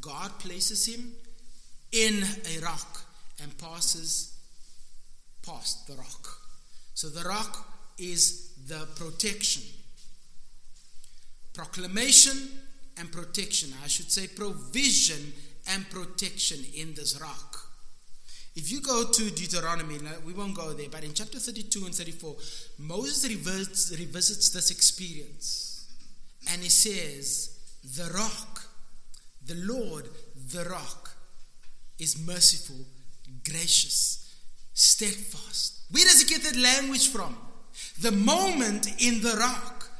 God places him in a rock and passes past the rock. So the rock is the protection. Proclamation and protection. I should say provision and protection in this rock. If you go to Deuteronomy, we won't go there, but in chapter 32 and 34, Moses revisits, revisits this experience. And he says, The rock the Lord, the rock, is merciful, gracious, steadfast. Where does he get that language from? The moment in the rock.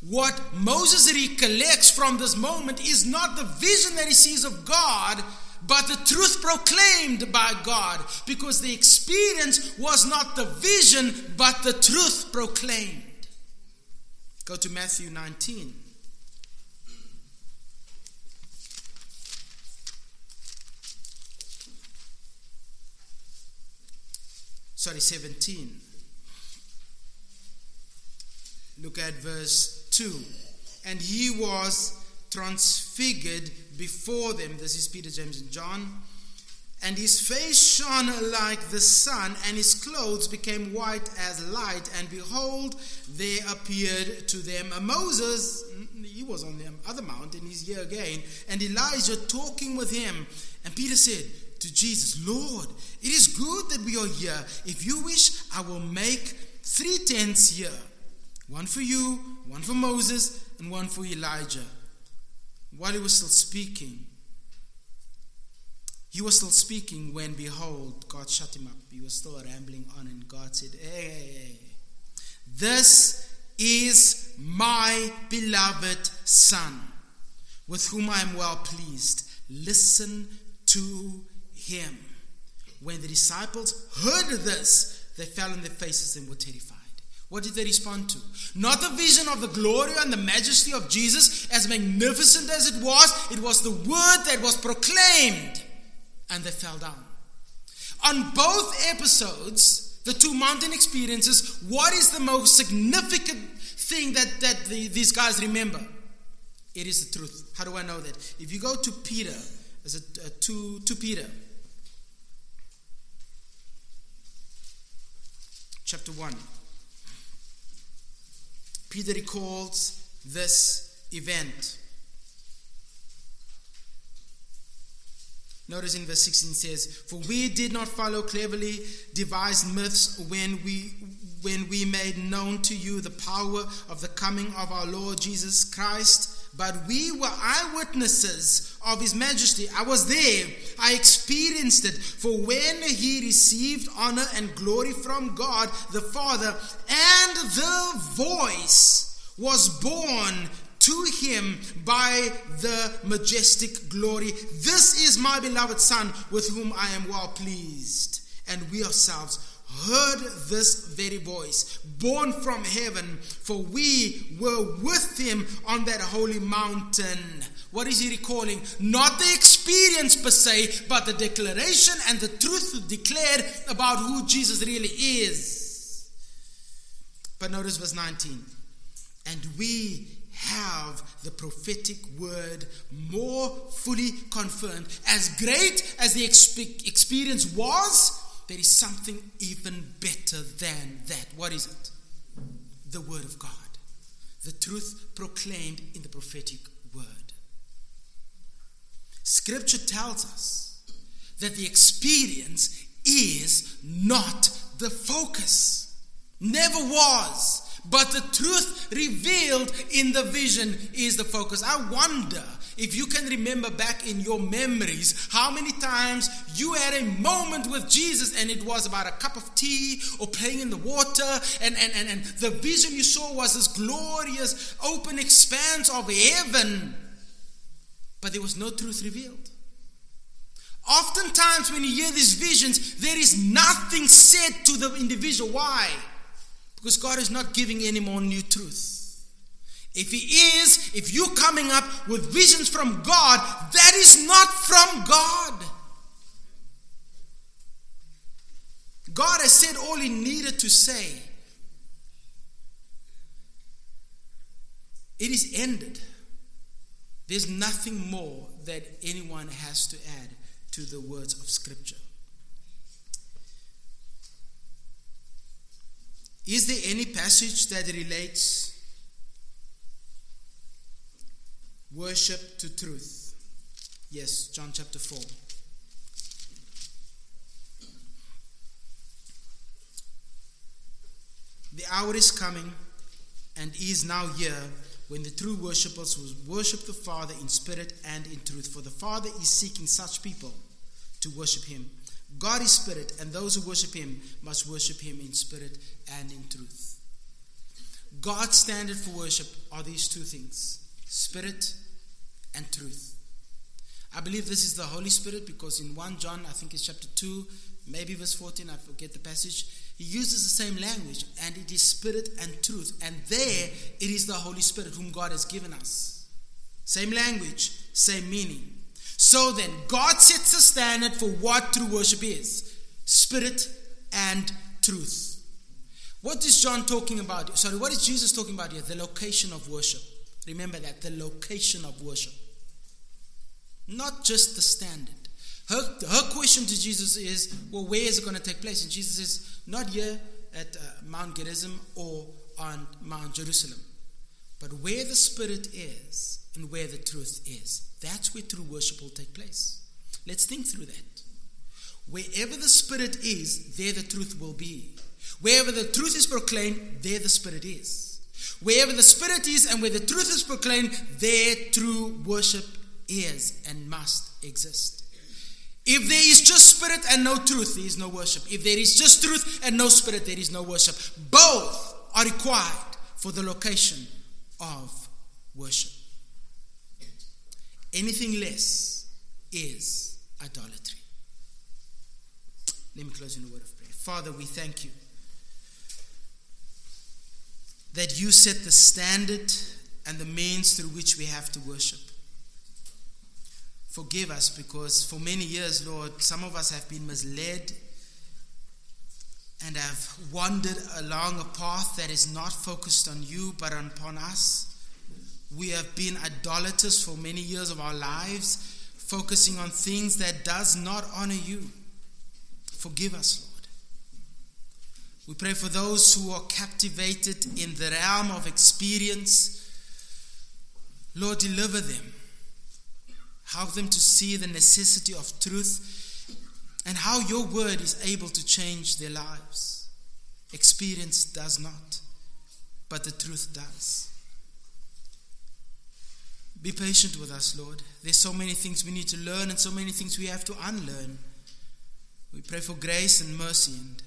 What Moses recollects from this moment is not the vision that he sees of God, but the truth proclaimed by God, because the experience was not the vision, but the truth proclaimed. Go to Matthew 19. Sorry, 17. Look at verse 2. And he was transfigured before them. This is Peter, James, and John. And his face shone like the sun, and his clothes became white as light. And behold, there appeared to them a Moses. Mm, he was on the other mountain, he's here again. And Elijah talking with him. And Peter said, to Jesus, Lord, it is good that we are here. If you wish, I will make three tents here one for you, one for Moses, and one for Elijah. While he was still speaking, he was still speaking when, behold, God shut him up. He was still rambling on, and God said, Hey, this is my beloved Son, with whom I am well pleased. Listen to him. When the disciples heard this, they fell on their faces and were terrified. What did they respond to? Not the vision of the glory and the majesty of Jesus, as magnificent as it was, it was the word that was proclaimed, and they fell down. On both episodes, the two mountain experiences, what is the most significant thing that, that the, these guys remember? It is the truth. How do I know that? If you go to Peter, as a, a uh, to, to Peter, chapter 1, Peter recalls this event. Notice in verse 16 says, For we did not follow cleverly devised myths when we when we made known to you the power of the coming of our Lord Jesus Christ, but we were eyewitnesses of his majesty. I was there, I experienced it. For when he received honor and glory from God the Father, and the voice was borne to him by the majestic glory. This is my beloved Son, with whom I am well pleased. And we ourselves heard this very voice, borne from heaven, for we were with him on that holy mountain. What is he recalling? Not the experience per se, but the declaration and the truth declared about who Jesus really is. But notice verse 19. And we have the prophetic word more fully confirmed. As great as the experience was, there is something even better than that. What is it? The Word of God. The truth proclaimed in the prophetic word. Scripture tells us that the experience is not the focus, never was. But the truth revealed in the vision is the focus. I wonder if you can remember back in your memories how many times you had a moment with Jesus and it was about a cup of tea or playing in the water, and, and, and, and the vision you saw was this glorious open expanse of heaven, but there was no truth revealed. Oftentimes, when you hear these visions, there is nothing said to the individual. Why? Because God is not giving any more new truth. If He is, if you're coming up with visions from God, that is not from God. God has said all He needed to say. It is ended. There's nothing more that anyone has to add to the words of Scripture. Is there any passage that relates worship to truth? Yes, John chapter 4. The hour is coming and is now here when the true worshippers will worship the Father in spirit and in truth. For the Father is seeking such people to worship Him. God is spirit, and those who worship Him must worship Him in spirit and in truth. God's standard for worship are these two things spirit and truth. I believe this is the Holy Spirit because in 1 John, I think it's chapter 2, maybe verse 14, I forget the passage, he uses the same language, and it is spirit and truth. And there it is the Holy Spirit whom God has given us. Same language, same meaning. So then, God sets a standard for what true worship is spirit and truth. What is John talking about? Sorry, what is Jesus talking about here? The location of worship. Remember that, the location of worship. Not just the standard. Her, her question to Jesus is, well, where is it going to take place? And Jesus says, not here at uh, Mount Gerizim or on Mount Jerusalem, but where the Spirit is and where the truth is. That's where true worship will take place. Let's think through that. Wherever the Spirit is, there the truth will be. Wherever the truth is proclaimed, there the Spirit is. Wherever the Spirit is and where the truth is proclaimed, there true worship is and must exist. If there is just spirit and no truth, there is no worship. If there is just truth and no spirit, there is no worship. Both are required for the location of worship. Anything less is idolatry. Let me close in a word of prayer. Father, we thank you that you set the standard and the means through which we have to worship. Forgive us because for many years, Lord, some of us have been misled and have wandered along a path that is not focused on you but upon us. We have been idolaters for many years of our lives, focusing on things that does not honor you. Forgive us, Lord. We pray for those who are captivated in the realm of experience. Lord, deliver them. Help them to see the necessity of truth and how your word is able to change their lives. Experience does not, but the truth does. Be patient with us, Lord. There's so many things we need to learn and so many things we have to unlearn. We pray for grace and mercy and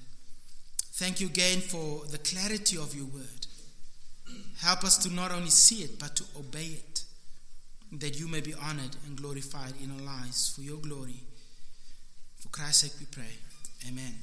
thank you again for the clarity of your word. Help us to not only see it, but to obey it, that you may be honored and glorified in our lives for your glory. For Christ's sake we pray. Amen.